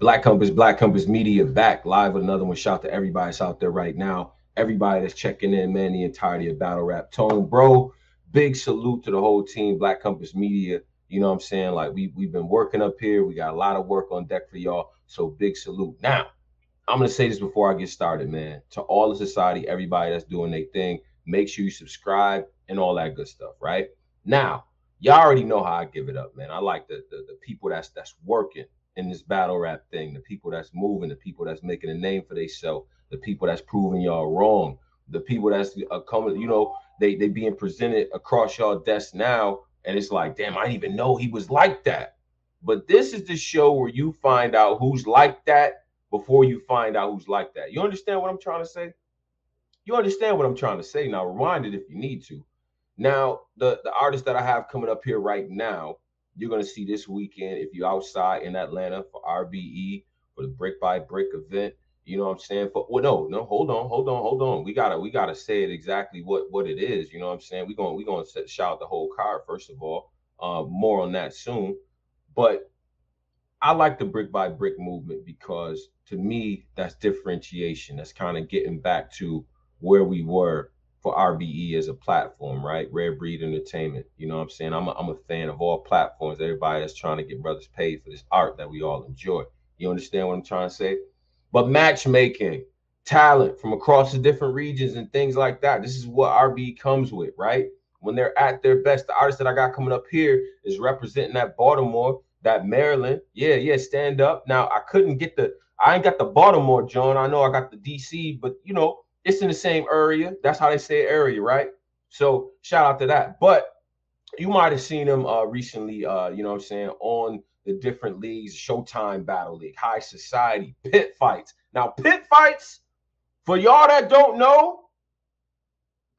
Black Compass, Black Compass Media back live with another one. Shout out to everybody that's out there right now. Everybody that's checking in, man, the entirety of Battle Rap. Tone, bro, big salute to the whole team, Black Compass Media. You know what I'm saying? Like we we've been working up here. We got a lot of work on deck for y'all. So big salute. Now, I'm gonna say this before I get started, man. To all the society, everybody that's doing their thing, make sure you subscribe and all that good stuff, right? Now, y'all already know how I give it up, man. I like the the, the people that's that's working in this battle rap thing, the people that's moving, the people that's making a name for themselves, the people that's proving y'all wrong, the people that's uh, coming, you know, they they being presented across y'all desk now, and it's like, damn, I didn't even know he was like that. But this is the show where you find out who's like that before you find out who's like that. You understand what I'm trying to say? You understand what I'm trying to say. Now, rewind it if you need to. Now, the, the artist that I have coming up here right now, you're going to see this weekend if you're outside in Atlanta for RBE for the Brick by Brick event. You know what I'm saying? For well, no, no, hold on, hold on, hold on. We gotta we gotta say it exactly what what it is. You know what I'm saying? We're going we gonna set, shout the whole car first of all. Uh, more on that soon. But I like the brick by brick movement because to me, that's differentiation. That's kind of getting back to where we were for RBE as a platform, right? Rare Breed Entertainment. You know what I'm saying? I'm a, I'm a fan of all platforms, everybody that's trying to get brothers paid for this art that we all enjoy. You understand what I'm trying to say? But matchmaking, talent from across the different regions and things like that. This is what RBE comes with, right? When they're at their best, the artist that I got coming up here is representing that Baltimore, that Maryland. Yeah, yeah, stand up. Now I couldn't get the I ain't got the Baltimore, John. I know I got the DC, but you know, it's in the same area. That's how they say area, right? So shout out to that. But you might have seen him uh recently, uh, you know what I'm saying, on the different leagues, Showtime Battle League, High Society, pit fights. Now, pit fights, for y'all that don't know,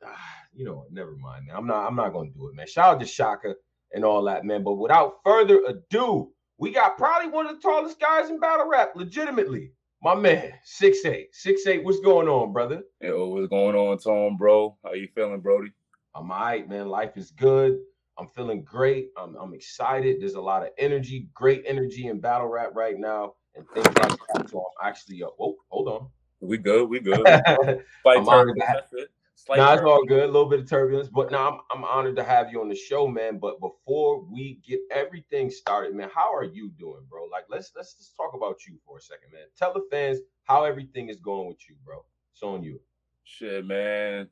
you know, never mind, man. I'm not I'm not gonna do it, man. Shout out to Shaka and all that, man. But without further ado, we got probably one of the tallest guys in battle rap, legitimately. My man, six eight, six eight. What's going on, brother? Yo, what's going on, Tom, bro? How you feeling, Brody? I'm all right, man. Life is good. I'm feeling great. I'm, I'm excited. There's a lot of energy, great energy in battle rap right now, and things like that. So I'm actually, uh, whoa, hold on. We good. We good. I'm honored to have, Slight nah, it's all good. A little bit of turbulence, but now I'm, I'm honored to have you on the show, man. But before we get everything started, man, how are you doing, bro? Like, let's let's just talk about you for a second, man. Tell the fans how everything is going with you, bro. It's on you. Shit, man.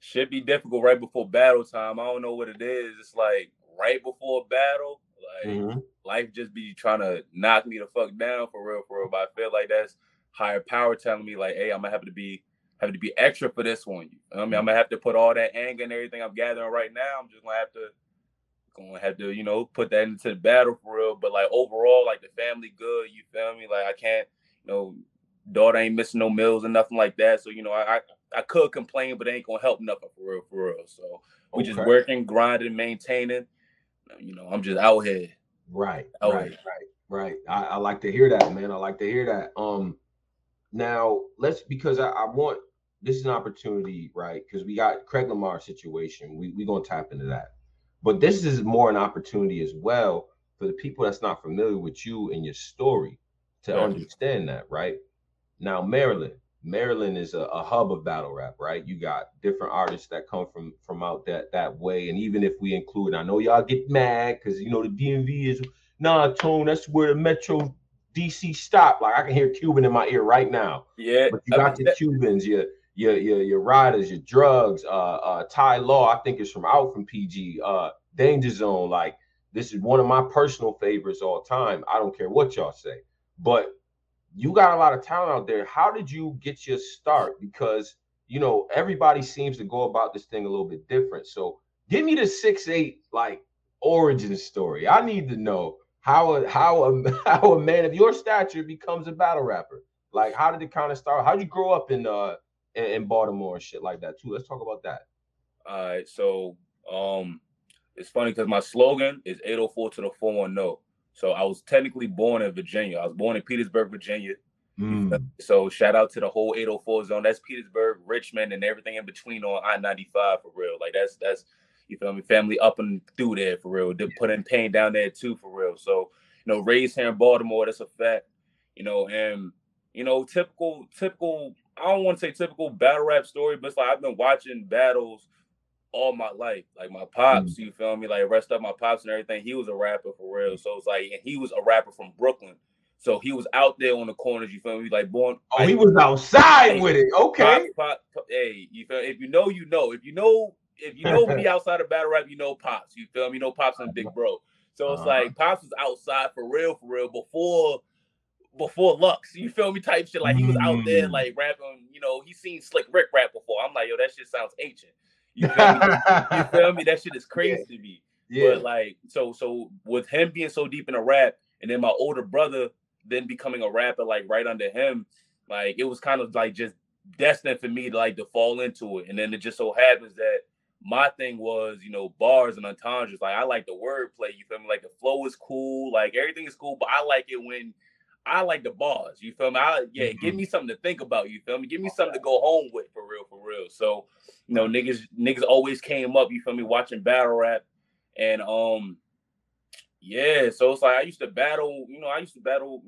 Should be difficult right before battle time. I don't know what it is. It's like right before battle, like mm-hmm. life just be trying to knock me the fuck down for real, for real. But I feel like that's higher power telling me like, hey, I'm gonna have to be have to be extra for this one. You. I mean, I'm gonna have to put all that anger and everything I'm gathering right now. I'm just gonna have to gonna have to, you know, put that into the battle for real. But like overall, like the family good, you feel me? Like I can't, you know, daughter ain't missing no meals or nothing like that. So, you know, I I, I could complain, but it ain't gonna help nothing for real, for real. So we okay. just working, grinding, maintaining. You know, I'm just out here. Right, out right, here. right, right. I, I like to hear that, man. I like to hear that. Um now let's because I, I want this is an opportunity, right? Because we got Craig Lamar situation. We we gonna tap into that, but this is more an opportunity as well for the people that's not familiar with you and your story to understand that, right? Now, Maryland, Maryland is a, a, hub of battle rap, right? You got different artists that come from from out that that way, and even if we include, I know y'all get mad because you know the DMV is nah, tone. That's where the Metro DC stop. Like I can hear Cuban in my ear right now. Yeah, but you got I mean, the that- Cubans, yeah your your your riders, your drugs, uh uh Ty Law, I think is from out from PG, uh Danger Zone. Like this is one of my personal favorites all time. I don't care what y'all say. But you got a lot of talent out there. How did you get your start? Because you know everybody seems to go about this thing a little bit different. So give me the six eight like origin story. I need to know how a how a how a man of your stature becomes a battle rapper. Like how did it kind of start? How did you grow up in uh in, in Baltimore and shit like that too. Let's talk about that. All right, so um, it's funny because my slogan is 804 to the 410. So I was technically born in Virginia. I was born in Petersburg, Virginia. Mm. So shout out to the whole 804 zone. That's Petersburg, Richmond, and everything in between on I-95 for real. Like that's that's you feel me, family up and through there for real. They put in pain down there too for real. So you know, raised here in Baltimore, that's a fact. You know, and you know, typical, typical. I don't want to say typical battle rap story, but it's like I've been watching battles all my life. Like my pops, mm-hmm. you feel me? Like rest up my pops and everything. He was a rapper for real. So it's like, and he was a rapper from Brooklyn. So he was out there on the corners, you feel me? Like born. Oh, like, he was outside hey, with it. Okay. Pop, pop, hey, you feel if you know, you know. If you know, if you know me outside of battle rap, you know Pops. You feel me? You know Pops and Big Bro. So it's uh-huh. like Pops was outside for real, for real, before before Lux. You feel me? Type shit. Like he was out there mm. like rapping, you know, he seen Slick Rick rap before. I'm like, yo, that shit sounds ancient. You feel me? you feel me? That shit is crazy yeah. to me. Yeah. But like, so so with him being so deep in a rap, and then my older brother then becoming a rapper like right under him, like it was kind of like just destined for me to like to fall into it. And then it just so happens that my thing was, you know, bars and entendres. Like I like the wordplay. You feel me? Like the flow is cool. Like everything is cool, but I like it when I like the bars. You feel me? I, yeah, mm-hmm. give me something to think about. You feel me? Give me something to go home with for real, for real. So, you know, niggas, niggas always came up. You feel me? Watching battle rap, and um, yeah. So it's like I used to battle. You know, I used to battle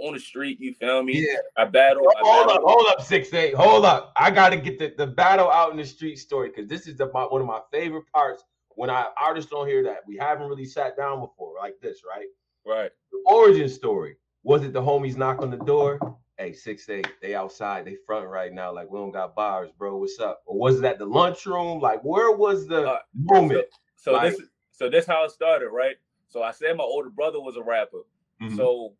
on the street. You feel me? Yeah. I battle. Hold I battle. up, hold up, six eight. Hold up. I got to get the, the battle out in the street story because this is the, my, one of my favorite parts when I artists don't hear that we haven't really sat down before like this, right? Right. The origin story was it the homies knock on the door? Hey, six eight, they outside, they front right now. Like we don't got bars, bro. What's up? Or was it at the lunchroom? Like where was the uh, moment? So, so like, this, so this how it started, right? So I said my older brother was a rapper. Mm-hmm. So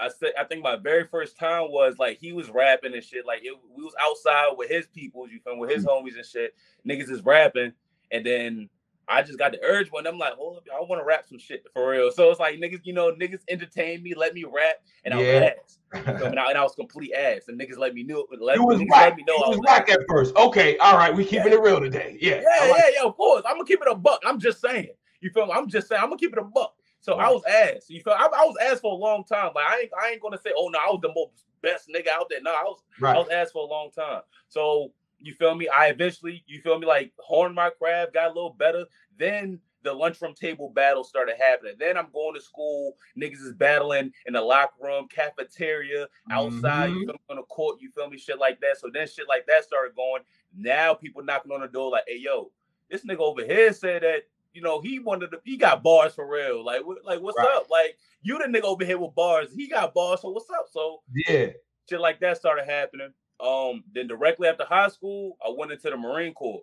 I said I think my very first time was like he was rapping and shit. Like it, we was outside with his people, you feel with his mm-hmm. homies and shit. Niggas is rapping, and then I just got the urge one. I'm like, hold up, I want to rap some shit for real. So it's like niggas, you know, niggas entertain me, let me rap, and I was ass. and, I, and I was complete ass. And niggas let me know. Let, was let me know. You was whack at first. Okay, all right, we keeping yeah. it real today. Yeah, yeah, like yeah, yeah. Of course, I'm gonna keep it a buck. I'm just saying. You feel me? I'm just saying. I'm gonna keep it a buck. So right. I was ass. You feel? I, I, was ass for a long time. Like I ain't, I ain't gonna say, oh no, I was the most best nigga out there. No, I was, right. I was ass for a long time. So you feel me? I eventually, you feel me, like honed my craft, got a little better. Then the lunchroom table battle started happening. Then I'm going to school. Niggas is battling in the locker room, cafeteria, outside. Mm-hmm. You feel me on the court. You feel me? Shit like that. So then shit like that started going. Now people knocking on the door like, "Hey, yo, this nigga over here said that." You know, he wanted to, he got bars for real. Like, like, what's right. up? Like, you the nigga over here with bars. He got bars, so what's up? So yeah, shit like that started happening. Um, then directly after high school, I went into the Marine Corps.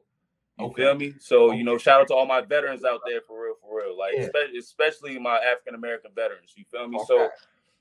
You okay. feel me? So okay. you know, shout out to all my veterans out there for real, for real. Like yeah. especially, especially my African American veterans. You feel me? Okay. So,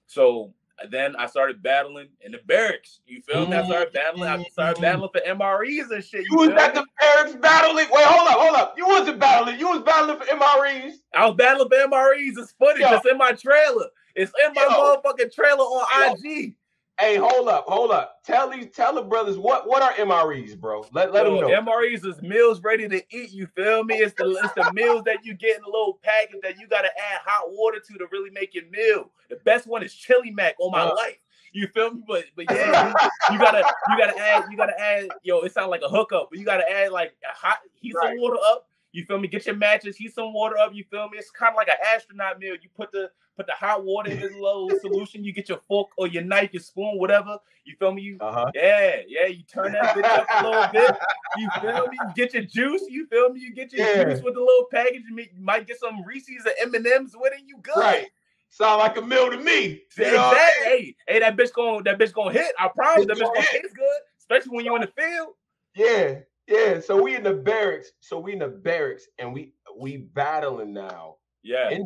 so then I started battling in the barracks. You feel me? I started battling. I started mm-hmm. battling for MREs and shit. You, you was at the barracks battling. Wait, hold up, hold up. You wasn't battling. You was battling for MREs. I was battling for MREs. It's footage. Yo. It's in my trailer. It's in my Yo. motherfucking trailer on Yo. IG. Hey, hold up, hold up. Tell these, tell the brothers what what are MREs, bro? Let let Yo, them know. MREs is meals ready to eat. You feel me? It's the it's the meals that you get in a little package that you gotta add hot water to to really make your meal. The best one is Chili Mac on my uh, life. You feel me? But but yeah, you, you, gotta you gotta add you gotta add. Yo, it sounds like a hookup, but you gotta add like a hot heat right. some water up. You feel me? Get your matches, heat some water up. You feel me? It's kind of like an astronaut meal. You put the put the hot water in this little solution. You get your fork or your knife, your spoon, whatever. You feel me? You uh-huh. yeah, yeah. You turn that bitch up a little bit. You feel me? You get your juice. You feel me? You get your yeah. juice with the little package. You might get some Reese's or M and M's with it. You good? Right. Sound like a meal to me. Exactly. Hey, hey, that bitch going that bitch gonna hit. I promise that bitch gonna taste good, especially when you're in the field. Yeah, yeah. So we in the barracks. So we in the barracks, and we we battling now yeah.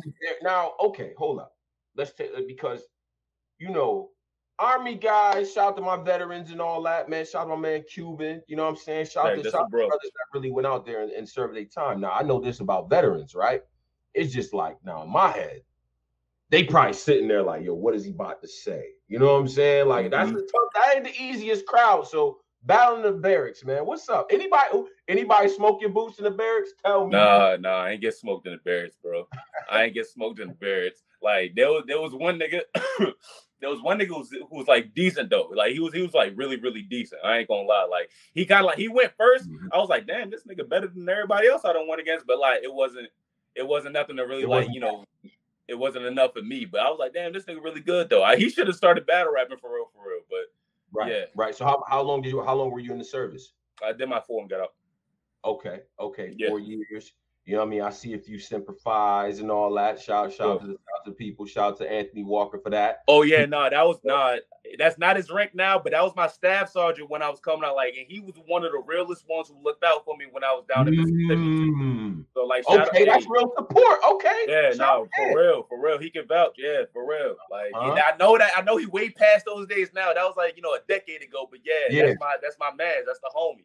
now, okay, hold up. Let's take because you know, army guys, shout out to my veterans and all that, man. Shout out to my man Cuban. You know what I'm saying? Shout hey, out to shout brothers that really went out there and, and served their time. Now I know this about veterans, right? It's just like now in my head, they probably sitting there like, yo, what is he about to say? You know what I'm saying? Like mm-hmm. that's the tough, that ain't the easiest crowd. So battling the barracks, man. What's up? Anybody anybody smoke your boots in the barracks? Tell me. Nah, nah, I ain't get smoked in the barracks, bro. I ain't get smoked in the barracks. Like there was there was one nigga. there was one nigga who was, who was like decent though. Like he was he was like really really decent. I ain't gonna lie. Like he kind of like he went 1st mm-hmm. I was like, damn, this nigga better than everybody else I don't want against. But like it wasn't it wasn't nothing to really it like you know it wasn't enough for me. But I was like, damn, this nigga really good though. I, he should have started battle rapping for real, for real. Right, yeah, right. So how, how long did you? How long were you in the service? I did my four and got out. Okay, okay, yeah. four years. You know what I mean? I see a few simplifies and all that. Shout shout to the shout to people. Shout to Anthony Walker for that. Oh yeah, no, that was not. That's not his rank now, but that was my staff sergeant when I was coming out. Like, and he was one of the realest ones who looked out for me when I was down in Mississippi. Mm. So like, okay, that's out, real support. Okay, yeah, no, for real, for real, he can vouch. Yeah, for real. Like, uh-huh. I know that I know he way past those days now. That was like you know a decade ago, but yeah, yeah. that's my that's my man. That's the homie.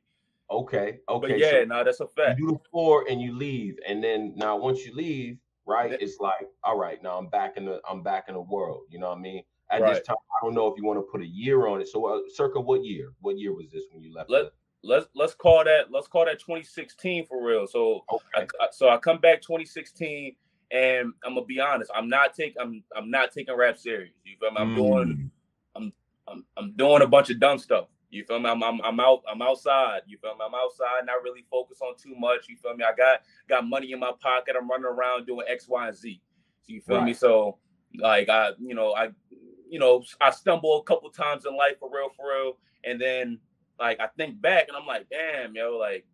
Okay. Okay. But yeah, so no, that's a fact. You do the four and you leave, and then now once you leave, right, it's like, all right, now I'm back in the I'm back in the world. You know what I mean? At right. this time, I don't know if you want to put a year on it. So, uh, circa what year? What year was this when you left? Let let's let's call that let's call that 2016 for real. So, okay. I, I, so I come back 2016, and I'm gonna be honest, I'm not taking I'm I'm not taking rap serious. You feel me? I'm mm. doing I'm I'm I'm doing a bunch of dumb stuff. You feel me? I'm, I'm, I'm out. I'm outside. You feel me? I'm outside, not really focused on too much. You feel me? I got got money in my pocket. I'm running around doing X, Y, and Z. So you feel right. me? So like I, you know, I, you know, I stumble a couple times in life for real, for real, and then like I think back and I'm like, damn, yo, like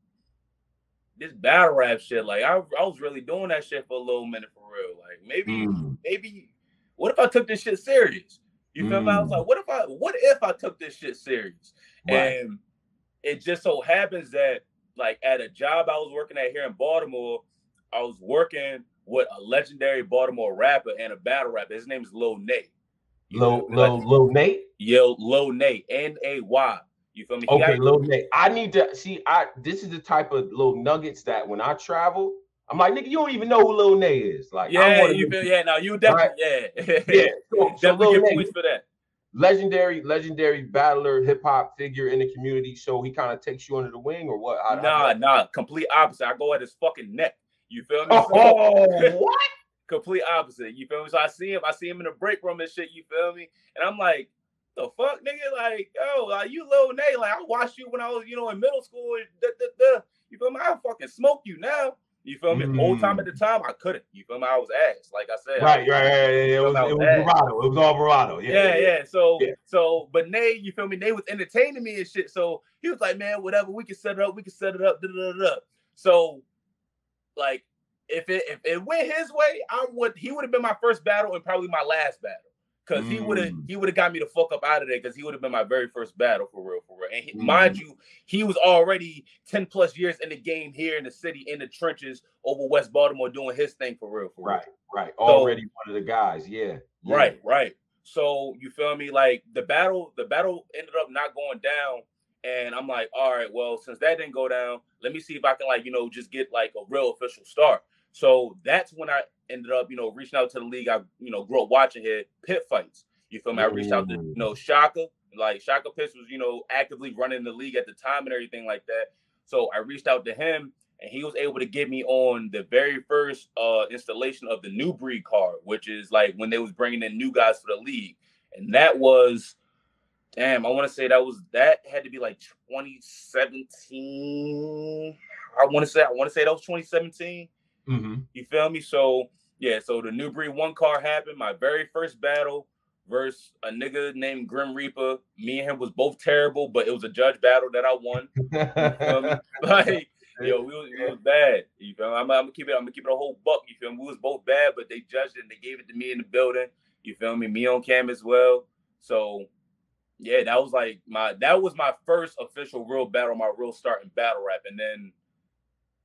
this battle rap shit. Like I, I was really doing that shit for a little minute for real. Like maybe, mm. maybe, what if I took this shit serious? You feel mm. me? I was like, mm. what if I, what if I took this shit serious? Right. And it just so happens that like at a job I was working at here in Baltimore, I was working with a legendary Baltimore rapper and a battle rapper. His name is Lil Nay. Lil Lil Lil Nate? Yo, Lil Nay. N A Y. You feel me? He okay, Lil Nate. I need to see. I this is the type of little nuggets that when I travel, I'm like, nigga, you don't even know who Lil Nay is. Like, yeah, you feel, yeah, now you definitely, right? yeah, yeah. So, so definitely get points for that legendary, legendary battler, hip hop figure in the community. So he kind of takes you under the wing, or what? How, nah, how nah, complete opposite. I go at his fucking neck. You feel me? Oh, what? complete opposite. You feel me? So I see him. I see him in the break room and shit. You feel me? And I'm like, the fuck, nigga? Like, yo, like you Lil Nay. Like I watched you when I was, you know, in middle school. Da, da, da. You feel me? I fucking smoke you now. You feel me? Mm. Old time at the time, I couldn't. You feel me? I was ass, like I said. Right, right, right. It was, was, it was bravado. It was all bravado. Yeah, yeah, yeah. yeah. So, yeah. so, but Nay, you feel me? Nay was entertaining me and shit. So he was like, man, whatever, we can set it up. We can set it up. Da, da, da, So, like, if it if it went his way, I would. He would have been my first battle and probably my last battle because mm. he would have he would have got me the fuck up out of there because he would have been my very first battle for real, for real. And he, mm. mind you, he was already ten plus years in the game here in the city, in the trenches over West Baltimore, doing his thing for real, for right, real. right. Already so, one of the guys, yeah. yeah. Right, right. So you feel me? Like the battle, the battle ended up not going down. And I'm like, all right, well, since that didn't go down, let me see if I can like, you know, just get like a real official start. So that's when I ended up, you know, reaching out to the league. I, you know, grew up watching here pit fights. You feel me? I reached out to, you know, Shaka. Like Shaka Pitts was, you know, actively running the league at the time and everything like that. So I reached out to him and he was able to get me on the very first uh installation of the new breed card, which is like when they was bringing in new guys for the league. And that was damn, I want to say that was that had to be like 2017. I want to say I want to say that was 2017. Mm-hmm. You feel me? So yeah, so the new breed one car happened. My very first battle versus a nigga named Grim Reaper. Me and him was both terrible, but it was a judge battle that I won. like, yo, we was, it was bad. You feel me? I'm, I'm, gonna keep it. I'm gonna keep it a whole buck. You feel me? We was both bad, but they judged it and they gave it to me in the building. You feel me? Me on cam as well. So yeah, that was like my that was my first official real battle, my real start in battle rap, and then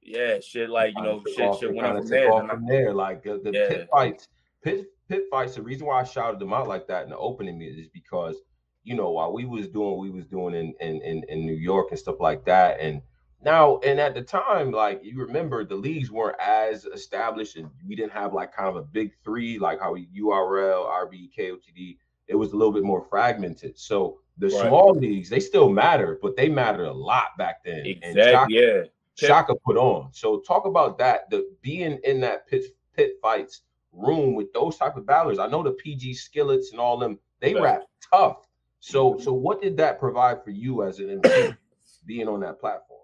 yeah, shit like you know, shit, off, shit went from there. From there, like the, the yeah. pit fights, pit pit fights. The reason why I shouted them out like that in the opening is because you know while we was doing we was doing in in in, in New York and stuff like that, and now and at the time, like you remember, the leagues weren't as established, and we didn't have like kind of a big three like how we URL, RB, KOTD. It was a little bit more fragmented. So the right. small leagues, they still matter, but they mattered a lot back then. Exactly. yeah. Shaka put on. So talk about that. The being in that pit pit fights room with those type of battlers. I know the PG skillets and all them, they right. rap tough. So mm-hmm. so what did that provide for you as an MC being on that platform?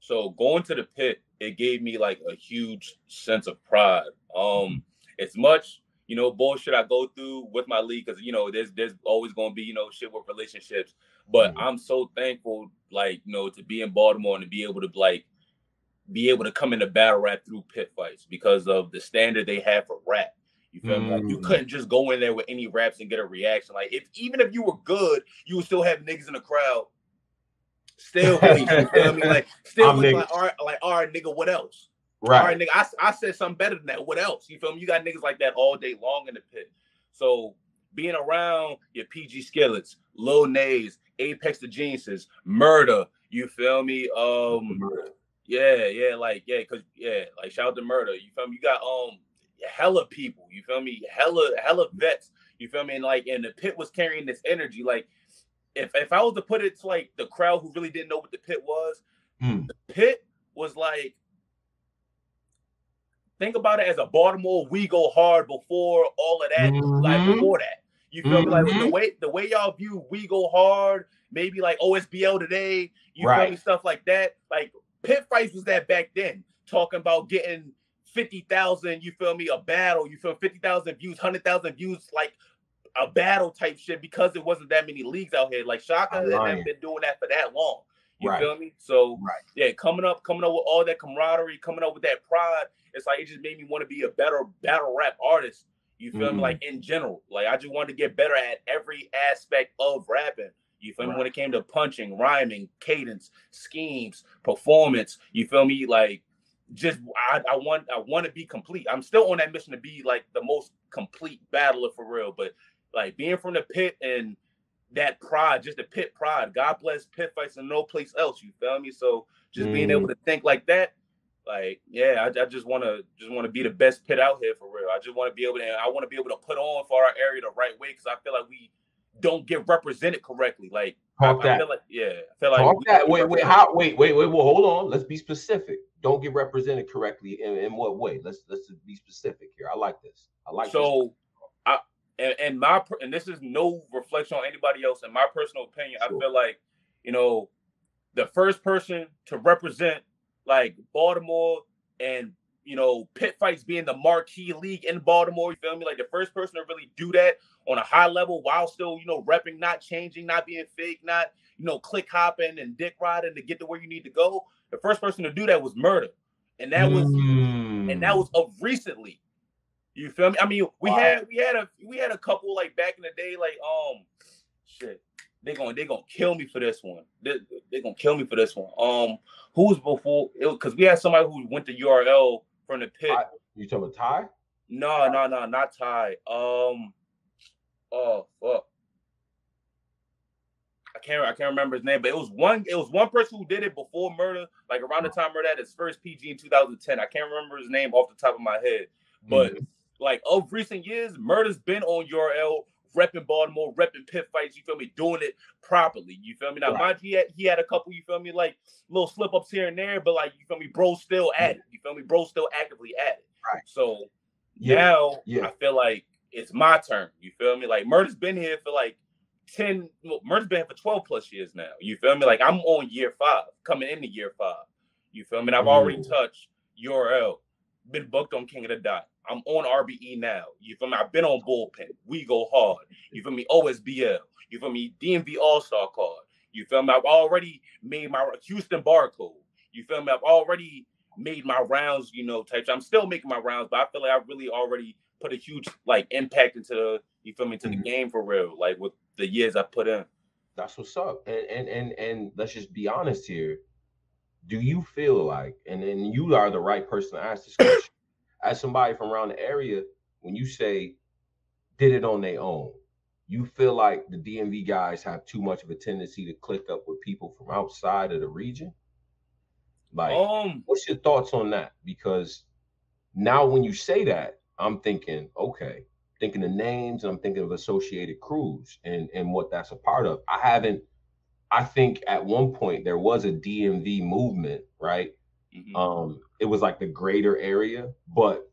So going to the pit, it gave me like a huge sense of pride. Um, as much you know, bullshit I go through with my league because you know, there's there's always gonna be, you know, shit with relationships. But mm-hmm. I'm so thankful, like, you know, to be in Baltimore and to be able to like be able to come into battle rap through pit fights because of the standard they have for rap. You feel mm. me? Like you mm. couldn't just go in there with any raps and get a reaction. Like if even if you were good, you would still have niggas in the crowd. Still you. feel me? Like still like, all right, like all right, nigga, what else? Right. All right, nigga. I, I said something better than that. What else? You feel me? You got niggas like that all day long in the pit. So being around your PG Skillets, Lil Nays, Apex the Geniuses, Murder, you feel me? Um yeah, yeah, like yeah, cause yeah, like shout out to Murder. You feel me? You got um hella people, you feel me? Hella, hella vets, you feel me? And like and the pit was carrying this energy. Like if if I was to put it to like the crowd who really didn't know what the pit was, hmm. the pit was like think about it as a Baltimore, we go hard before all of that, mm-hmm. like before that. You feel mm-hmm. me? Like the mm-hmm. way the way y'all view we go hard, maybe like OSBL today, you right. feel me? Stuff like that. Like pit fights was that back then, talking about getting 50,000, you feel me, a battle, you feel 50,000 views, 100,000 views, like a battle type shit because it wasn't that many leagues out here. Like Shaka hasn't been doing that for that long. You right. feel me? So right. yeah, coming up, coming up with all that camaraderie, coming up with that pride, it's like it just made me want to be a better battle rap artist. You feel mm-hmm. me? Like in general, like I just wanted to get better at every aspect of rapping. You feel right. me? When it came to punching, rhyming, cadence, schemes, performance, you feel me? Like just I, I want I want to be complete. I'm still on that mission to be like the most complete battler for real. But like being from the pit and that pride, just the pit pride. God bless pit fights and no place else. You feel me? So just mm. being able mm. to think like that, like yeah, I, I just want to just want to be the best pit out here for real. I just want to be able to. I want to be able to put on for our area the right way because I feel like we don't get represented correctly. Like Talk I, that. I feel like yeah, I feel like Talk that. Wait, wait, how? Wait, wait, wait. Well, hold on. Let's be specific. Don't get represented correctly in, in what way? Let's let's be specific here. I like this. I like so. This. I and, and my and this is no reflection on anybody else. In my personal opinion, sure. I feel like you know the first person to represent like Baltimore and you know, pit fights being the marquee league in Baltimore. You feel me? Like the first person to really do that on a high level while still, you know, repping, not changing, not being fake, not, you know, click hopping and dick riding to get to where you need to go. The first person to do that was murder. And that was mm. and that mm. was of recently. You feel me? I mean, we wow. had we had a we had a couple like back in the day, like um shit. They're gonna they gonna kill me for this one. They they gonna kill me for this one. Um, who's before? Because we had somebody who went to URL from the pit. You talking about Ty? No, no, no, not Ty. Um, oh fuck. I can't I can't remember his name, but it was one it was one person who did it before murder, like around the time murder had his first PG in 2010. I can't remember his name off the top of my head, but mm-hmm. like of recent years, murder's been on URL repping Baltimore, repping pit fights, you feel me, doing it properly. You feel me? Now, right. mind you, he had, he had a couple, you feel me, like little slip ups here and there, but like, you feel me, bro still at it. You feel me? Bro still actively at it. Right. So yeah. now yeah. I feel like it's my turn. You feel me? Like Murder's been here for like 10, well, Murder's been here for 12 plus years now. You feel me? Like I'm on year five, coming into year five. You feel me? And I've already touched URL, been booked on King of the Dot. I'm on RBE now. You feel me? I've been on bullpen. We go hard. You feel me? OSBL. You feel me? DMV All Star card. You feel me? I've already made my Houston barcode. You feel me? I've already made my rounds. You know, types. I'm still making my rounds, but I feel like I've really already put a huge like impact into the you feel me to mm-hmm. the game for real. Like with the years I put in. That's what's up. And and and and let's just be honest here. Do you feel like, and and you are the right person to ask this question as somebody from around the area, when you say did it on their own, you feel like the DMV guys have too much of a tendency to click up with people from outside of the region? Like, um, what's your thoughts on that? Because now when you say that, I'm thinking, okay, thinking of names and I'm thinking of associated crews and and what that's a part of. I haven't. I think at one point there was a DMV movement, right? Mm-hmm. Um, it was like the greater area, but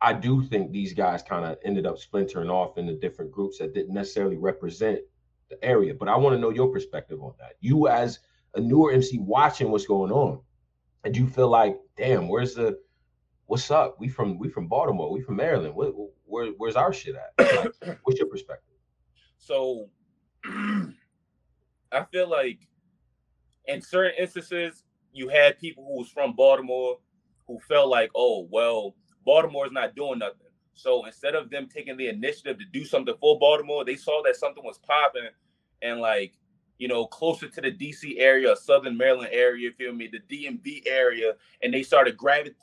I do think these guys kind of ended up splintering off into different groups that didn't necessarily represent the area. But I want to know your perspective on that. You as a newer MC watching what's going on, and you feel like, damn, where's the what's up? We from we from Baltimore, we from Maryland. What where, where's our shit at? Like, what's your perspective? So, I feel like in certain instances, you had people who was from Baltimore who felt like, oh, well, Baltimore's not doing nothing. So instead of them taking the initiative to do something for Baltimore, they saw that something was popping and like, you know, closer to the DC area, Southern Maryland area, feel me, the DMV area, and they started gravitating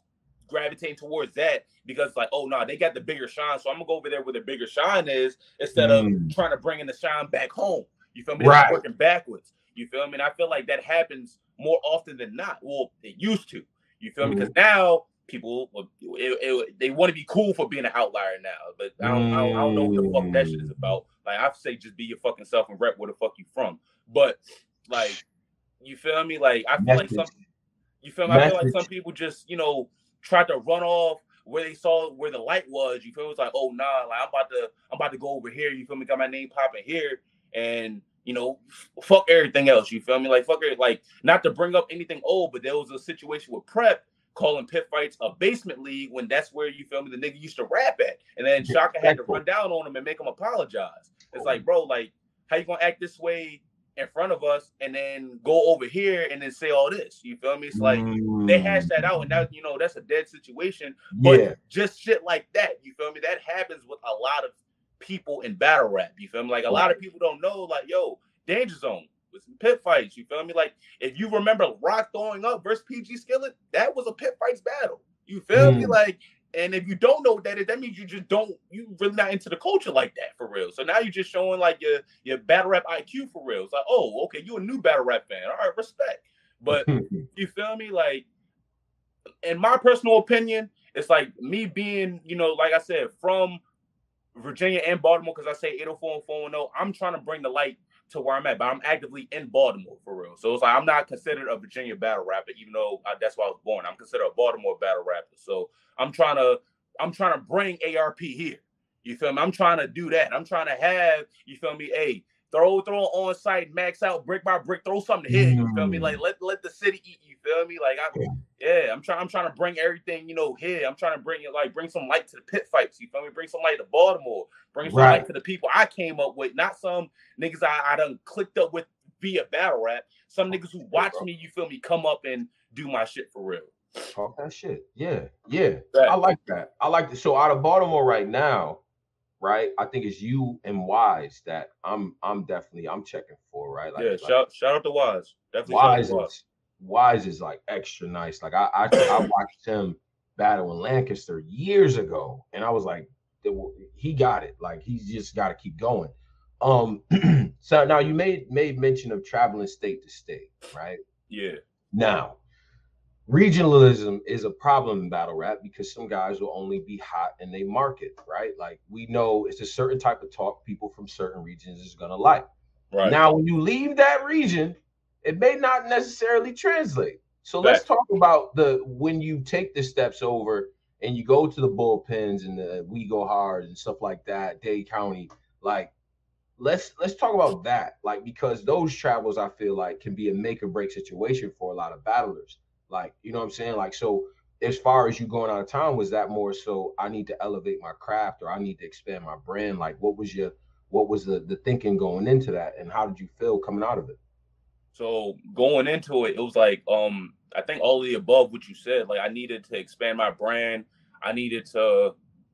gravitating towards that because like, oh no, nah, they got the bigger shine. So I'm gonna go over there where the bigger shine is instead mm. of trying to bring in the shine back home. You feel me? Right. Working backwards. You feel me? And I feel like that happens more often than not. Well, it used to. You feel mm-hmm. me? Because now people it, it, they want to be cool for being an outlier now. But I don't, mm. I don't, I don't know what the fuck that shit is about. Like I say, just be your fucking self and rep where the fuck you from. But like, you feel me? Like I feel Message. like some, you feel me? I feel like some people just you know tried to run off where they saw where the light was. You feel me? It's like, oh nah, like I'm about to I'm about to go over here. You feel me? Got my name popping here, and you know, fuck everything else. You feel me? Like fuck it. Like not to bring up anything old, but there was a situation with prep calling pit fights a basement league when that's where you feel me the nigga used to rap at, and then Shaka had to run down on him and make him apologize. It's like, bro, like how you gonna act this way in front of us and then go over here and then say all this? You feel me? It's like mm. they hash that out, and that you know that's a dead situation. But yeah. just shit like that, you feel me? That happens with a lot of people in battle rap. You feel me? Like a lot of people don't know, like, yo, Danger Zone with some pit fights. You feel me? Like if you remember Rock throwing up versus PG Skillet, that was a pit fights battle. You feel mm. me? Like, and if you don't know what that is, that means you just don't you really not into the culture like that for real. So now you're just showing like your your battle rap IQ for real. It's like, oh, okay, you a new battle rap fan. All right, respect. But you feel me? Like, in my personal opinion, it's like me being, you know, like I said, from Virginia and Baltimore, because I say 804 and 410, I'm trying to bring the light to where I'm at, but I'm actively in Baltimore for real. So it's like I'm not considered a Virginia battle rapper, even though I, that's why I was born. I'm considered a Baltimore battle rapper. So I'm trying to I'm trying to bring ARP here. You feel me? I'm trying to do that. I'm trying to have you feel me? Hey, throw throw on site, max out brick by brick, throw something here. You feel me? Like mm. let let the city eat. Feel me? Like I yeah, I'm trying I'm trying to bring everything you know here. I'm trying to bring it like bring some light to the pit fights. You feel me? Bring some light to Baltimore. Bring some right. light to the people I came up with, not some niggas I, I done clicked up with via battle rap. Some oh, niggas who watch me, you feel me, come up and do my shit for real. Talk that shit. Yeah, yeah. I like that. I like the so out of Baltimore right now right? I think it's you and Wise that I'm I'm definitely I'm checking for, right? Like, yeah, like, shout shout out to Wise. Definitely Wise is Wise is like extra nice. Like I I, I watched him battle in Lancaster years ago, and I was like, he got it. Like he's just got to keep going. Um, so now you made made mention of traveling state to state, right? Yeah. Now, regionalism is a problem in battle rap because some guys will only be hot in they market, right? Like we know it's a certain type of talk people from certain regions is gonna like. Right. Now, when you leave that region, it may not necessarily translate. So let's talk about the when you take the steps over and you go to the bullpens and the we go hard and stuff like that, Dade County, like let's let's talk about that. Like because those travels I feel like can be a make or break situation for a lot of battlers like, you know what I'm saying? Like, so as far as you going out of town, was that more so I need to elevate my craft or I need to expand my brand? Like, what was your what was the the thinking going into that, and how did you feel coming out of it? So going into it, it was like um I think all of the above what you said. Like I needed to expand my brand. I needed to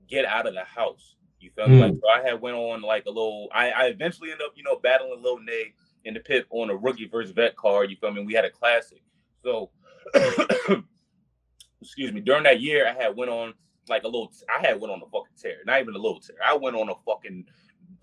get out of the house. You feel me? Like hmm. so I had went on like a little. I, I eventually ended up you know battling Lil Nay in the pit on a rookie versus vet card. You feel me? We had a classic. So excuse me, during that year, I had went on like a little, I had went on a fucking tear, not even a little tear. I went on a fucking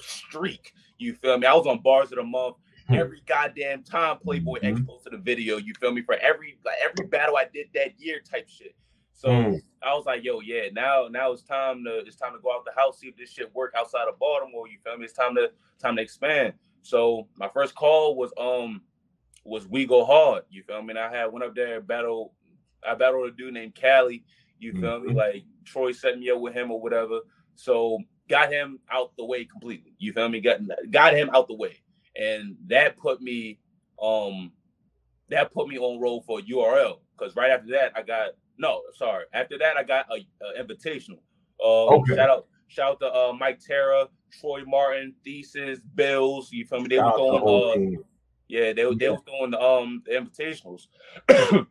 streak. You feel me? I was on bars of the month. Every goddamn time Playboy mm-hmm. X posted a video. You feel me? For every like every battle I did that year, type shit. So mm. I was like, yo, yeah, now now it's time to it's time to go out the house, see if this shit work outside of Baltimore. You feel me? It's time to time to expand. So my first call was um was we go hard. You feel me? And I had went up there battle. I battled a dude named Cali. You feel mm-hmm. me? Like Troy set me up with him or whatever. So got him out the way completely. You feel me? Got got him out the way, and that put me um that put me on roll for URL because right after that I got no sorry after that I got a, a invitational. Uh, okay. Shout out Shout out to uh, Mike Terra, Troy Martin, Thesis, Bills. You feel me? They were going. Uh, yeah, they, they yeah. was doing the um the invitationals.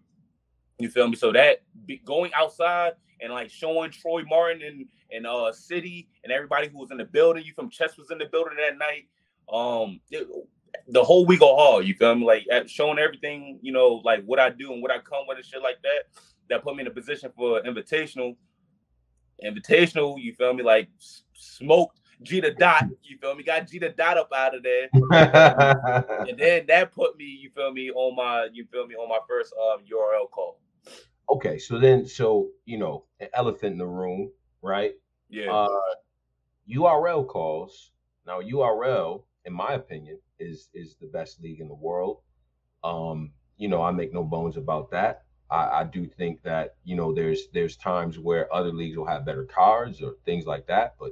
you feel me? So that be, going outside and like showing Troy Martin and and uh City and everybody who was in the building. You from Chess was in the building that night. Um, the whole week of hall. You feel me? Like showing everything. You know, like what I do and what I come with and shit like that. That put me in a position for invitational. Invitational. You feel me? Like smoked G the dot, you feel me? Got G the dot up out of there. and then that put me, you feel me, on my, you feel me, on my first um URL call. Okay, so then so you know, an elephant in the room, right? Yeah. Uh, URL calls. Now URL, in my opinion, is is the best league in the world. Um, you know, I make no bones about that. I, I do think that you know there's there's times where other leagues will have better cards or things like that, but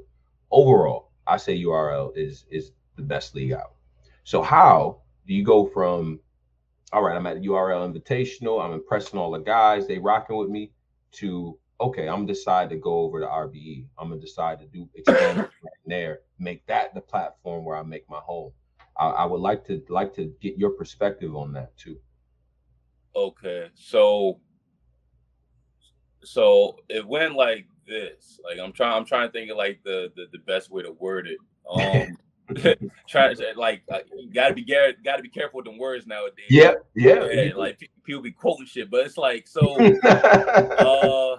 overall, I say URL is is the best league out. So how do you go from all right, I'm at URL Invitational, I'm impressing all the guys, they rocking with me, to okay, I'm decide to go over to RBE. I'm gonna decide to do expand there, make that the platform where I make my home. I, I would like to like to get your perspective on that too. Okay, so so it went like this. Like I'm trying, I'm trying to think of like the the, the best way to word it. Um, to like uh, you gotta be gotta be careful with the words nowadays. Yeah, yeah. yeah like people be quoting shit, but it's like so. uh,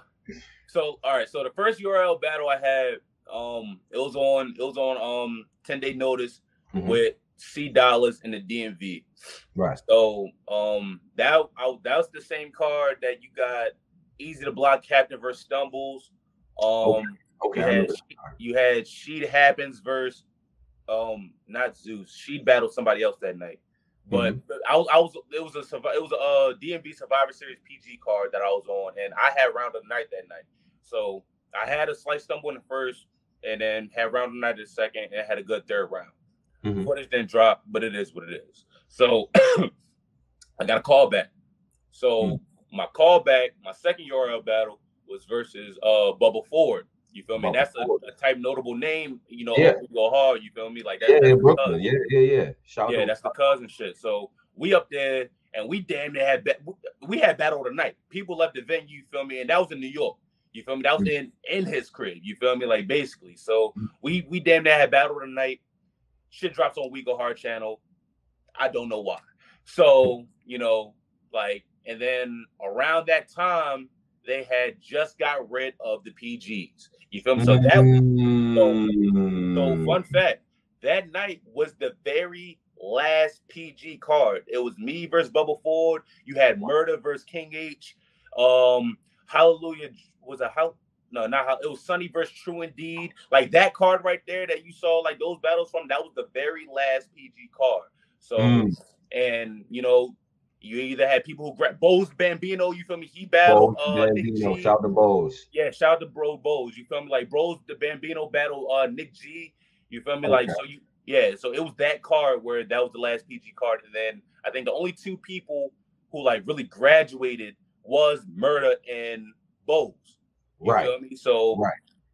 so all right. So the first URL battle I had, um, it was on it was on um ten day notice mm-hmm. with C dollars in the DMV. Right. So um that I, that was the same card that you got Eazy the Block Captain versus stumbles um, okay. okay. You had, you had Sheed Happens versus um not Zeus. She battled somebody else that night. But mm-hmm. I was I was it was a it was a uh, DMV Survivor Series PG card that I was on, and I had round of the night that night. So I had a slight stumble in the first, and then had round night in second, and had a good third round. Mm-hmm. Footage didn't drop, but it is what it is. So I got a call back. So mm-hmm. my call back, my second URL battle was versus uh Bubba Ford. You feel me? Bubba that's a, a, type notable name. You know, yeah. go hard. You feel me? Like that. Yeah, Brooklyn. Yeah, yeah, yeah. Shout yeah, that's the cousin shit. So we up there and we damn near had ba- we had battle of the night. People left the venue. You feel me? And that was in New York. You feel me? That was mm. in in his crib. You feel me? Like basically. So mm. we we damn near had battle tonight. Shit drops on We Go Hard channel. I don't know why. So you know, like, and then around that time, they had just got rid of the PGs. You feel me? So that so, so fun fact, that night was the very last PG card. It was me versus Bubble Ford. You had Murder versus King H. Um, Hallelujah was a how no, not how it was Sunny versus True Indeed. Like that card right there that you saw, like those battles from, that was the very last PG card. So, mm. and you know, you either had people who grabbed Bose Bambino, you feel me? He battled Bose, uh, Nick G. Shout out to Bose. Yeah, shout out to Bro Bose. You feel me? Like Bros the Bambino battle uh Nick G. You feel me? Okay. Like so you yeah, so it was that card where that was the last PG card. And then I think the only two people who like really graduated was Murder and You right. So right.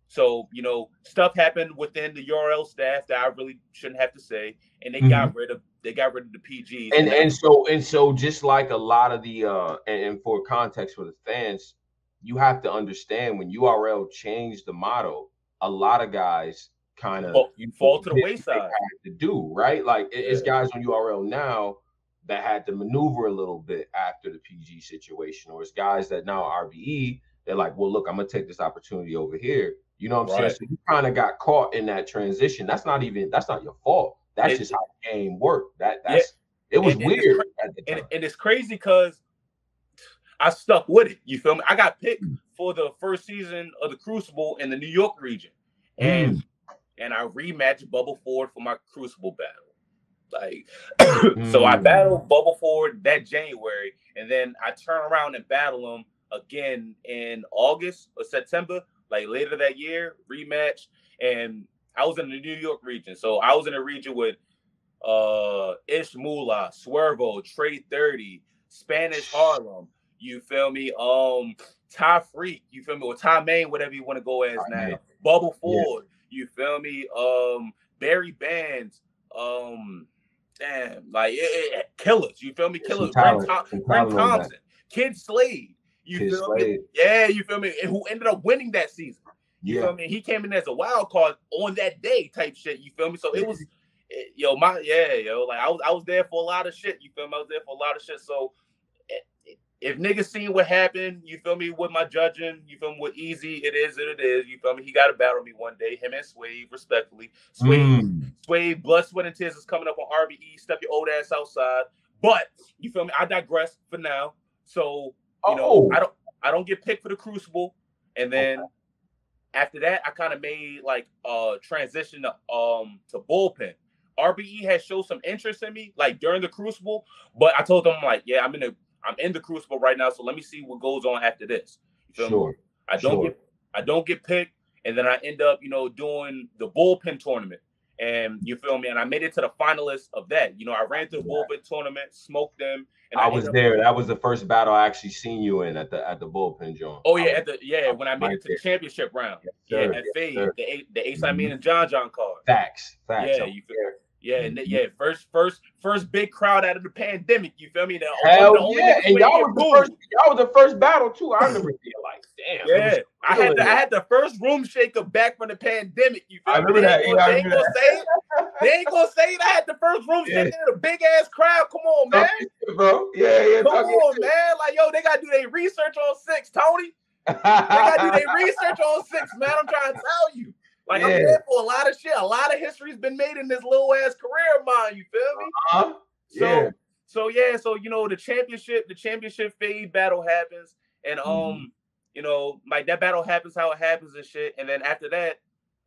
So, you know, stuff happened within the URL staff that I really shouldn't have to say. And they mm-hmm. got rid of they got rid of the PGs. And and so and so just like a lot of the uh and, and for context for the fans, you have to understand when URL changed the model, a lot of guys kind of you fall to the wayside to do right. Like yeah. it's guys on URL now that had to maneuver a little bit after the PG situation, or it's guys that now RBE. They're like, well, look, I'm gonna take this opportunity over here. You know what I'm right. saying? So you kind of got caught in that transition. That's not even that's not your fault. That's it, just how the game worked. That that's yeah. it was and, weird. And it's, and, it's crazy because I stuck with it. You feel me? I got picked mm. for the first season of the Crucible in the New York region, and mm. and I rematched Bubble Ford for my Crucible battle. Like, mm. so I mm. battled Bubba Ford that January, and then I turn around and battle him again in August or September, like later that year, rematch, and I was in the New York region, so I was in a region with uh Ish Moolah, Swervo, Trade 30, Spanish Harlem. You feel me? Um, Ty Freak, you feel me? Or Ty Main, whatever you want to go as now. Bubble Ford. You feel me? Um, Barry Bands, um, damn, like it, it, killers. You feel me? Killers. Brent, Tom, Brent Thompson, Kid Slade. You feel me? Yeah, you feel me? And who ended up winning that season? You yeah. feel me? He came in as a wild card on that day, type shit. You feel me? So it was, it, yo, my yeah, yo, like I was, I was there for a lot of shit. You feel me? I was there for a lot of shit. So if niggas seen what happened, you feel me, with my judging, you feel me, with Eazy, it is what it is. You feel me? He got to battle me one day, him and Swave, respectfully. Swave, mm. Swave, blood, sweat, and tears is coming up on RBE. Step your old ass outside. But you feel me? I digress for now. So you oh. know, I don't, I don't get picked for the Crucible, and then okay. after that, I kind of made like a transition to um to bullpen. RBE has showed some interest in me, like during the Crucible, but I told them like, yeah, I'm in the I'm in the crucible right now, so let me see what goes on after this. sure. Me? I don't sure. get I don't get picked, and then I end up, you know, doing the bullpen tournament. And you feel me? And I made it to the finalists of that. You know, I ran through the bullpen tournament, smoked them. And I, I was there. That was the first battle I actually seen you in at the at the bullpen, John. Oh yeah, at the yeah when I made it to the championship round. Yes, yeah, at yes, Fade, the the Ace I mean and John John card. Facts, facts. Yeah, you feel. Yeah, and yeah, first, first, first big crowd out of the pandemic. You feel me? The, Hell the yeah, and y'all was the first. Y'all was the first battle too. I remember being like, damn. Yeah, I had the, I had the first room shaker back from the pandemic. You feel I remember me? that. They, yeah, they ain't gonna say they ain't gonna say it. I had the first room yeah. shaker in a big ass crowd. Come on, man, bro. Yeah, yeah. Come on, man. Like yo, they gotta do their research on six, Tony. they gotta do their research on six, man. I'm trying to tell you. Like yeah. I'm there for a lot of shit. A lot of history's been made in this little ass career of mine. You feel me? Uh-huh. So, yeah. so yeah. So you know the championship, the championship fade battle happens, and um, mm-hmm. you know, like that battle happens how it happens and shit. And then after that,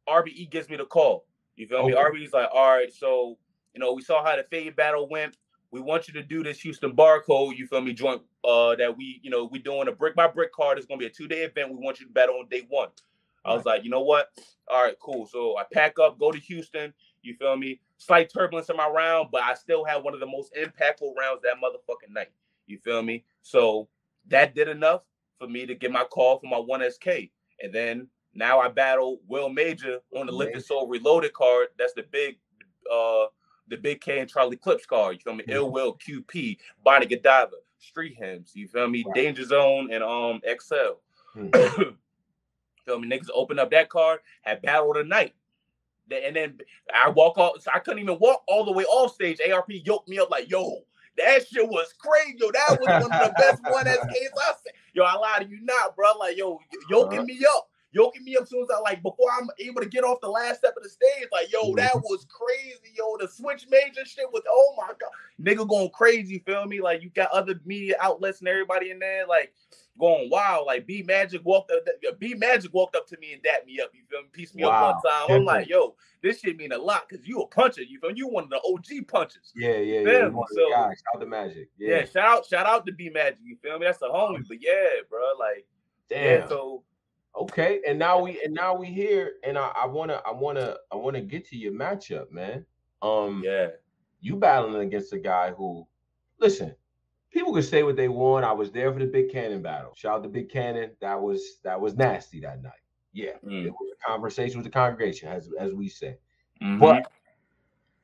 RBE gives me the call. You feel okay. me? RBE's like, all right, so you know, we saw how the fade battle went. We want you to do this Houston barcode. You feel me? Joint uh that we, you know, we doing a brick by brick card. It's gonna be a two day event. We want you to battle on day one. I was like, you know what? All right, cool. So I pack up, go to Houston. You feel me? Slight turbulence in my round, but I still had one of the most impactful rounds that motherfucking night. You feel me? So that did enough for me to get my call for my 1SK. And then now I battle Will Major on the Lifted Soul Reloaded card. That's the big uh the big K and Charlie Clips card. You feel me? Mm-hmm. Ill Will, QP, Bonnie Godiva, Street Hymns, you feel me? Danger Zone and um XL. Mm-hmm. Feel me? Niggas open up that card, had battle tonight. And then I walk off, so I couldn't even walk all the way off stage. ARP yoked me up like, yo, that shit was crazy. Yo, that was one of the best one as case I said. Yo, I lied to you not, bro. Like, yo, yoking uh-huh. me up. Yoking me up soon as I like before I'm able to get off the last step of the stage. Like, yo, that mm-hmm. was crazy. Yo, the switch major shit was oh my god. Nigga going crazy, feel me? Like you got other media outlets and everybody in there. Like going wild. Like B Magic walked up, B Magic walked up to me and dapped me up. You feel me? Pieced me wow. up one time. I'm like, yo, this shit mean a lot because you a puncher. You feel me? You one of the OG punchers. Yeah, yeah, yeah. So, guys, shout out to Magic. Yeah. yeah, shout out, shout out to B Magic. You feel me? That's the homie. But yeah, bro, like, damn. Yeah, so okay, and now we and now we here, and I, I wanna, I wanna, I wanna get to your matchup, man. Um, yeah, you battling against a guy who, listen, people could say what they want. I was there for the Big Kannon battle. Shout out to Big Kannon. That was that was nasty that night. Yeah, mm. it was a conversation with the congregation, as as we say. Mm-hmm. But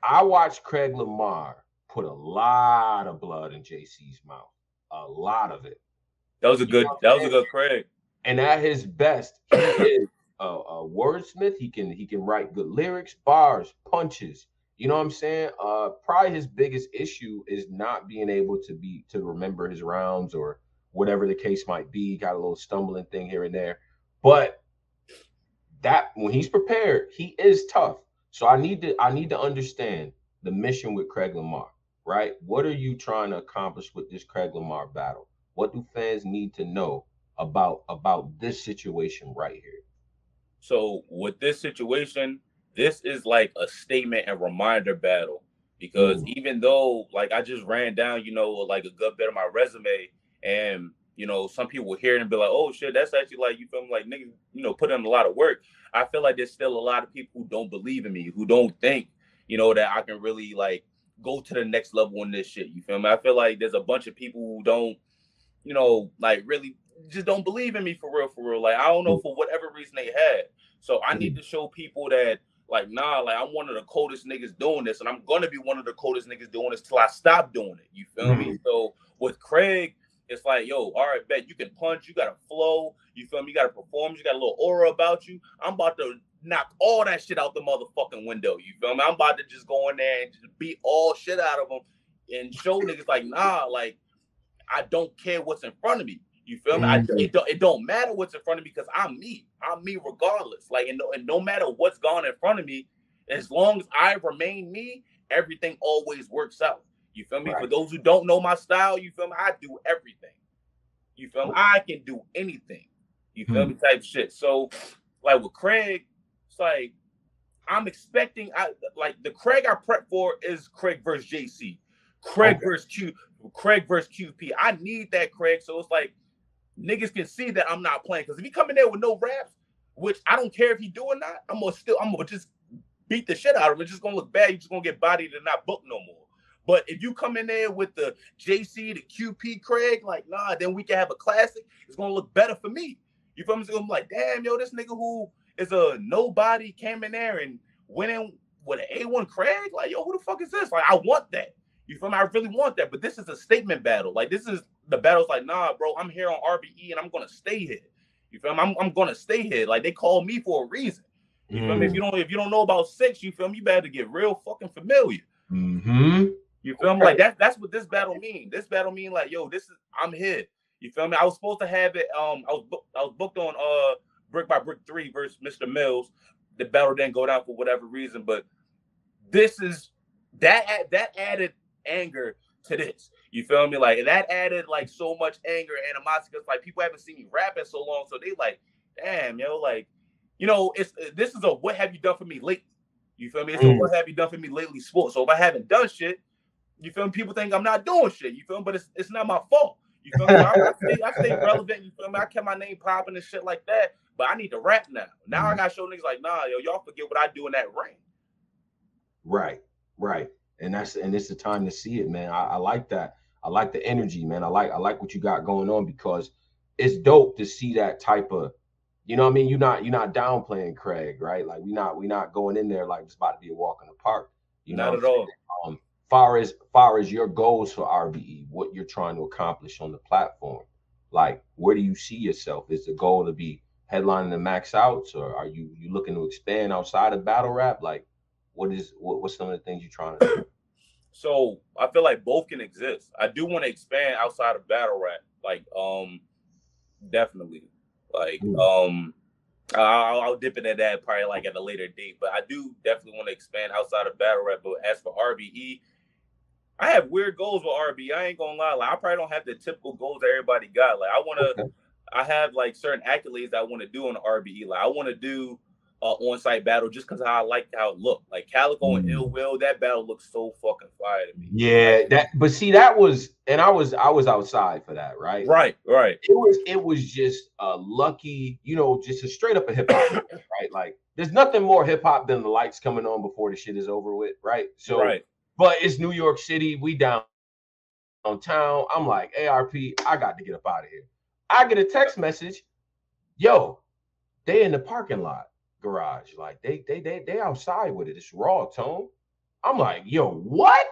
I watched Craig Lamar put a lot of blood in JC's mouth. A lot of it. That was a good. That was a good Craig. And at his best, he is a, a wordsmith. He can he can write good lyrics, bars, punches. You know what I'm saying? Uh, probably his biggest issue is not being able to be to remember his rounds or whatever the case might be. Got a little stumbling thing here and there, but that when he's prepared, he is tough. So I need to I need to understand the mission with Craig Lamar, right? What are you trying to accomplish with this Craig Lamar battle? What do fans need to know about about this situation right here? So with this situation, this is like a statement and reminder battle because mm. even though like I just ran down, you know, like a good bit of my resume, and you know, some people will hear it and be like, "Oh shit, that's actually like you feel me, like nigga, you know, put in a lot of work." I feel like there's still a lot of people who don't believe in me, who don't think, you know, that I can really like go to the next level in this shit. You feel me? I feel like there's a bunch of people who don't, you know, like really just don't believe in me for real, for real. Like I don't know for whatever reason they had. So I need to show people that like, nah, like I'm one of the coldest niggas doing this, and I'm gonna be one of the coldest niggas doing this till I stop doing it. You feel mm-hmm. me? So with Craig, it's like, yo, all right, bet you can punch, you got a flow, you feel me? You got a performance, you got a little aura about you. I'm about to knock all that shit out the motherfucking window. You feel me? I'm about to just go in there and just beat all shit out of them and show niggas like, nah, like I don't care what's in front of me. You feel me? Mm-hmm. I, it, don't, it don't matter what's in front of me because I'm me. I'm me regardless. Like, and no, and no matter what's gone in front of me, as long as I remain me, everything always works out. You feel me? Right. For those who don't know my style, you feel me? I do everything. You feel me? I can do anything. You feel mm-hmm. me? Type shit. So, like with Craig, it's like I'm expecting. I like the Craig I prep for is Craig versus JC, Craig okay. versus Q, Craig versus QP. I need that Craig. So it's like niggas can see that I'm not playing. Because if he come in there with no raps, which I don't care if he do or not, I'm gonna still I'm gonna just beat the shit out of him. It's just gonna look bad. You're just gonna get bodied and not book no more. But if you come in there with the JC, the QP Craig, like nah, then we can have a classic. It's gonna look better for me. You feel me? I'm like, damn, yo, this nigga who is a nobody came in there and went in with an A1 Craig. Like, yo, who the fuck is this? Like, I want that. You feel me? I really want that. But this is a statement battle. Like, this is the battle's like, nah, bro, I'm here on RBE and I'm gonna stay here. You feel me? I'm, I'm gonna stay here. Like they called me for a reason. You mm. feel me? If mm. you don't if you don't know about six, you feel me? You better get real fucking familiar. Mm-hmm. You feel me? Like that, that's what this battle mean. This battle mean like, yo, this is I'm here. You feel me? I was supposed to have it. Um, I was I was booked on uh brick by brick three versus Mr. Mills. The battle didn't go down for whatever reason, but this is that that added anger to this. You feel me? Like that added like so much anger and animosity because like people haven't seen me rap in so long, so they like, damn, yo, like, you know, it's this is a what have you done for me lately? You feel me? It's mm. a what have you done for me lately sport. So if I haven't done shit, you feel me? People think I'm not doing shit. You feel me? But it's it's not my fault. You feel me? I, I, stay, I stay relevant. You feel me? I kept my name popping and shit like that. But I need to rap now. Now mm. I gotta show niggas like, nah, yo, y'all forget what I do in that ring. Right, right and that's and it's the time to see it, man. I, I like that. I like the energy, man. I like I like what you got going on because it's dope to see that type of, you know, what I mean, you're not you're not downplaying Craig, right? Like we not we're not going in there like it's about to be a walk in the park. You not know, at all. Um, far as far as your goals for RBE, what you're trying to accomplish on the platform, like where do you see yourself? Is the goal to be headlining the max outs, or are you you looking to expand outside of battle rap? Like, what is what, what's some of the things you're trying to do? So I feel like both can exist. I do want to expand outside of battle rap, like um, definitely, like mm. um, I'll, I'll dip into that probably like at a later date. But I do definitely want to expand outside of battle rap. But as for RBE, I have weird goals with RB. I ain't gonna lie. Like I probably don't have the typical goals that everybody got. Like I want to, okay. I have like certain accolades I want to do on the RBE. Like I want to do uh, on-site battle just because I like how it looked. Like Calicoe mm. and Ill Will, that battle looks so fucking fire to me. Yeah, that. But see, that was, and I was, I was outside for that, right? Right, right. It was, it was just a lucky, you know, just a straight up a hip hop, right? Like, there's nothing more hip hop than the lights coming on before the shit is over with, right? So, right. But it's New York City. We down downtown. I'm like, ARP, I got to get up out of here. I get a text message, yo, they in the parking lot garage. Like they they they they outside with it. It's raw tone. I'm like, yo, what?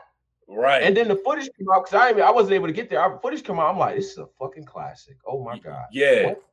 Right. And then the footage came out because I I wasn't able to get there. Our footage come out. I'm like, this is a fucking classic. Oh my god. Yeah. What?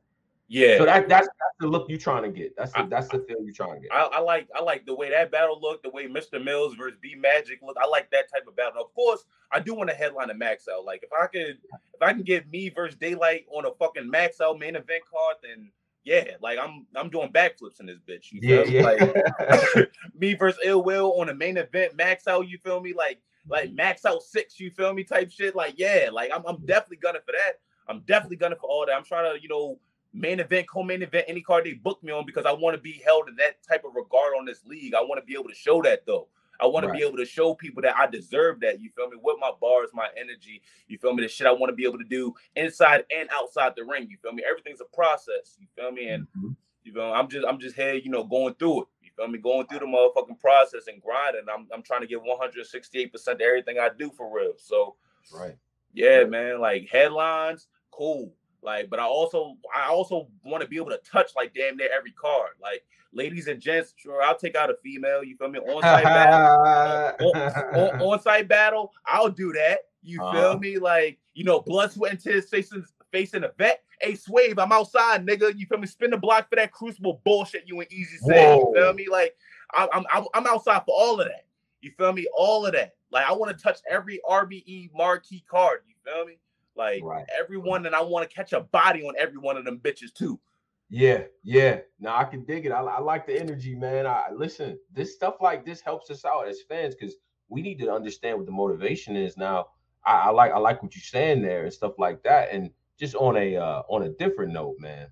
Yeah. So that that's that's the look you're trying to get. That's the, I, that's the feel you're trying to get. I, I, like I like the way that battle looked, the way Mr. Mills versus B Magic looked. I like that type of battle. Of course, I do want to headline a max out. Like if I could if I can get me versus Daylyt on a fucking max out main event card, then yeah, like I'm I'm doing backflips in this bitch. You yeah, yeah. Like me versus Ill Will on a main event, max out, you feel me? Like like mm-hmm. max out six, you feel me? Type shit. Like, yeah, like I'm I'm definitely gunning for that. I'm definitely gunning for all that. I'm trying to, you know, main event, co-main event, any card they book me on because I want to be held in that type of regard on this league. I want to be able to show that though. I want right. to be able to show people that I deserve that. You feel me? With my bars, my energy. You feel me? The shit I want to be able to do inside and outside the ring. You feel me? Everything's a process. You feel me? And mm-hmm. you know, I'm just I'm just here, you know, going through it. You feel me? Going through the motherfucking process and grinding. I'm I'm trying to get 168 percent to everything I do for real. So right. Yeah, right. man. Like headlines, cool. Like, but I also I also want to be able to touch like damn near every card. Like, ladies and gents, sure, I'll take out a female. You feel me? On site battle, on, on, site battle, I'll do that. You uh-huh. feel me? Like, you know, blood, sweat, and tears facing facing a vet. Hey, Swave, I'm outside, nigga. You feel me? Spin the block for that crucible bullshit you and Eazy say. You feel me? Like, I'm I'm I'm outside for all of that. You feel me? All of that. Like, I want to touch every RBE marquee card. You feel me? Like right. everyone, and I want to catch a body on every one of them bitches too. Yeah, yeah. Now I can dig it. I, I like the energy, man. I listen. This stuff like this helps us out as fans because we need to understand what the motivation is. Now, I, I like I like what you're saying there and stuff like that. And just on a uh, on a different note, man.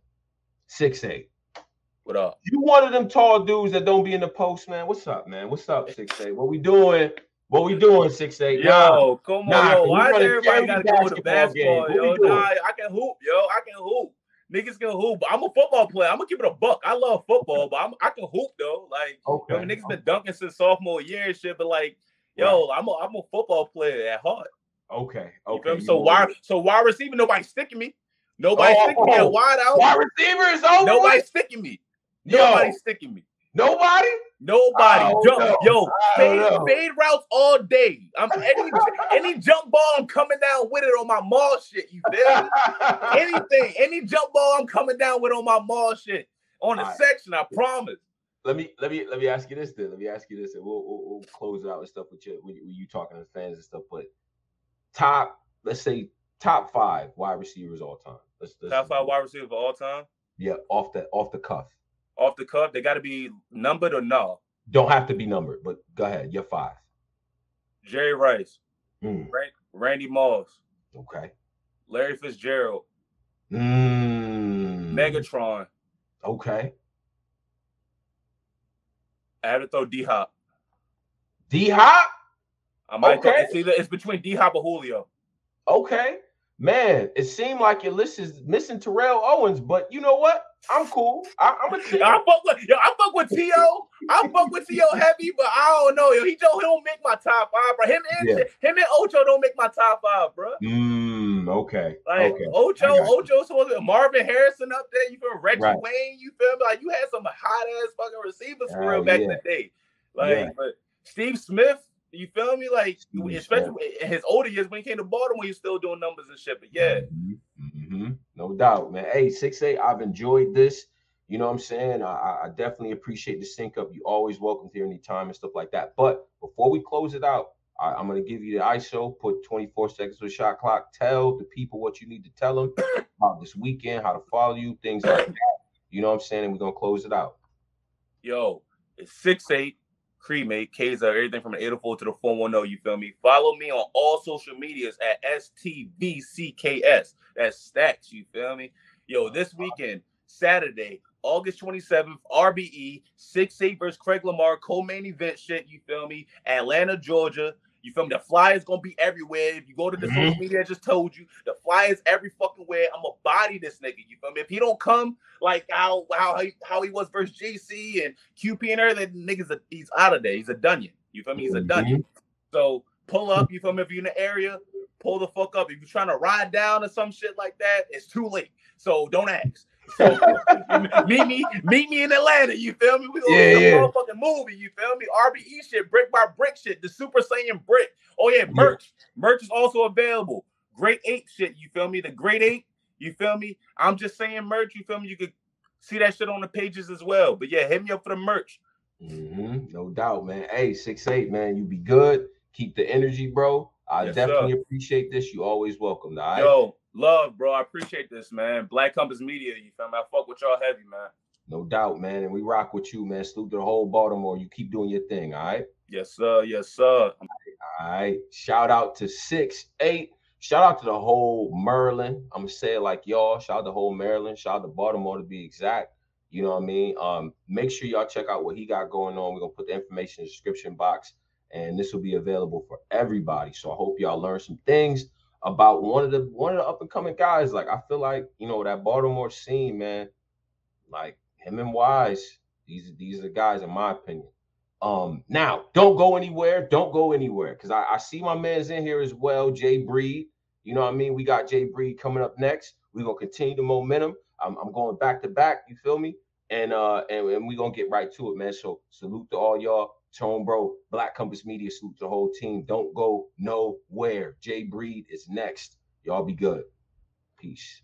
Six eight. What up? You one of them tall dudes that don't be in the post, man. What's up, man? What's up, six eight? What we doing? What we doing, six eight? Yo, come on, nah, yo. Why does everybody gotta go the basketball, yo? Nah, I can hoop, yo. I can hoop. Niggas can hoop. I'm a football player. I'm gonna keep it a buck. I love football, but I'm, i can hoop though. Like, okay. know, niggas been dunking since sophomore year and shit. But like, yo, right. I'm a I'm a football player at heart. Okay. Okay. So why so why receiver? Nobody sticking me. Nobody oh, sticking me oh, at wide out. Wide receiver is over. Nobody sticking me. Nobody sticking me. Nobody? Nobody. Jump, yo, fade, fade routes all day. I'm any any jump ball, I'm coming down with it on my mall shit. You feel me? Anything, any jump ball, I'm coming down with on my mall shit. On the all section, right. I promise. Let me let me let me ask you this then. Let me ask you this, and we'll we'll, we'll close it out and stuff with you when, you when you talking to fans and stuff. But top, let's say top five wide receivers all time. Let's, let's top five wide receivers all time. Yeah, off the off the cuff off the cuff? They got to be numbered or no? Don't have to be numbered, but go ahead. You're five. Jerry Rice, mm. Randy Moss. Okay. Larry Fitzgerald. Mm. Megatron. Okay. I had to throw D Hop. D Hop? I might okay. it's either it's between D Hop or Julio. Okay. Man, it seemed like your list is missing Terrell Owens, but you know what? I'm cool. I, am a T. I fuck with yo, I fuck with T.O. I fuck with T.O. heavy, but I don't know. Yo, he don't he don't make my top five, bro. Him and yeah. him and Ocho don't make my top five, bro. Mm, okay. Like okay. Ocho, Ocho supposed to Marvin Harrison up there. You feel Reggie right. Wayne, you feel me? Like you had some hot ass fucking receivers for real back yeah. in the day. Like, yeah. but Steve Smith, you feel me? Like, especially in his older years when he came to Baltimore, he was still doing numbers and shit. But yeah. Mm-hmm. Mm-hmm. No doubt, man. Hey, six eight. I've enjoyed this. You know what I'm saying? I, I definitely appreciate the sync up. You always welcome here anytime and stuff like that. But before we close it out, I, am gonna give you the ISO. Put 24 seconds with shot clock. Tell the people what you need to tell them about this weekend, how to follow you, things like that. You know what I'm saying? And we're gonna close it out. Yo, it's six eight cremate, K's everything from the 804 to the 410. You feel me? Follow me on all social medias at STVCKS. That's Stacks. You feel me? Yo, this weekend, Saturday, August 27th, RBE, 6 8 versus Craig Lamar, co main event shit. You feel me? Atlanta, Georgia. You feel me? The flyers gonna be everywhere. If you go to the mm-hmm. social media, I just told you the flyers every fucking where. I'm gonna body this nigga. You feel me? If he don't come like how how he, how he was versus JC and QP and everything, niggas a, he's out of there. He's a dunyan. You feel me? He's a dunyan. Mm-hmm. So pull up. You feel me? If you're in the area, pull the fuck up. If you're trying to ride down or some shit like that, it's too late. So don't ask. So meet me, meet me in Atlanta. You feel me? We gonna yeah, yeah. motherfucking movie. You feel me? RBE shit, brick by brick shit, the Super Saiyan brick. Oh yeah, merch. Yeah. Merch is also available. Great eight shit. You feel me? The great eight. You feel me? I'm just saying merch. You feel me? You could see that shit on the pages as well. But yeah, hit me up for the merch. Mm-hmm. No doubt, man. Hey, six eight, man. You be good. Keep the energy, bro. I yes, definitely sir. appreciate this. You always welcome. All right? Yo, love, bro. I appreciate this, man. Black Compass Media, you feel me? I fuck with y'all heavy, man. No doubt, man. And we rock with you, man. Salute to the whole Baltimore. You keep doing your thing, all right? Yes, sir. Yes, sir. All right. Shout out to six eight. Shout out to the whole Maryland. I'm gonna say it like y'all. Shout out to whole Maryland. Shout out to Baltimore to be exact. You know what I mean? Um, make sure y'all check out what he got going on. We're gonna put the information in the description box, and this will be available for everybody. So I hope y'all learn some things about one of the one of the up and coming guys. Like I feel like you know that Baltimore scene, man. Like him and Wise, these these are guys in my opinion. Um, now don't go anywhere. Don't go anywhere because I, I see my man's in here as well, Jay Breed. You know what I mean? We got Jay Breed coming up next. We're gonna continue the momentum. I'm, I'm going back to back. You feel me? And uh, and, and we're gonna get right to it, man. So salute to all y'all. Tone Bro, Black Compass Media, salute the whole team. Don't go nowhere. Jay Breed is next. Y'all be good. Peace.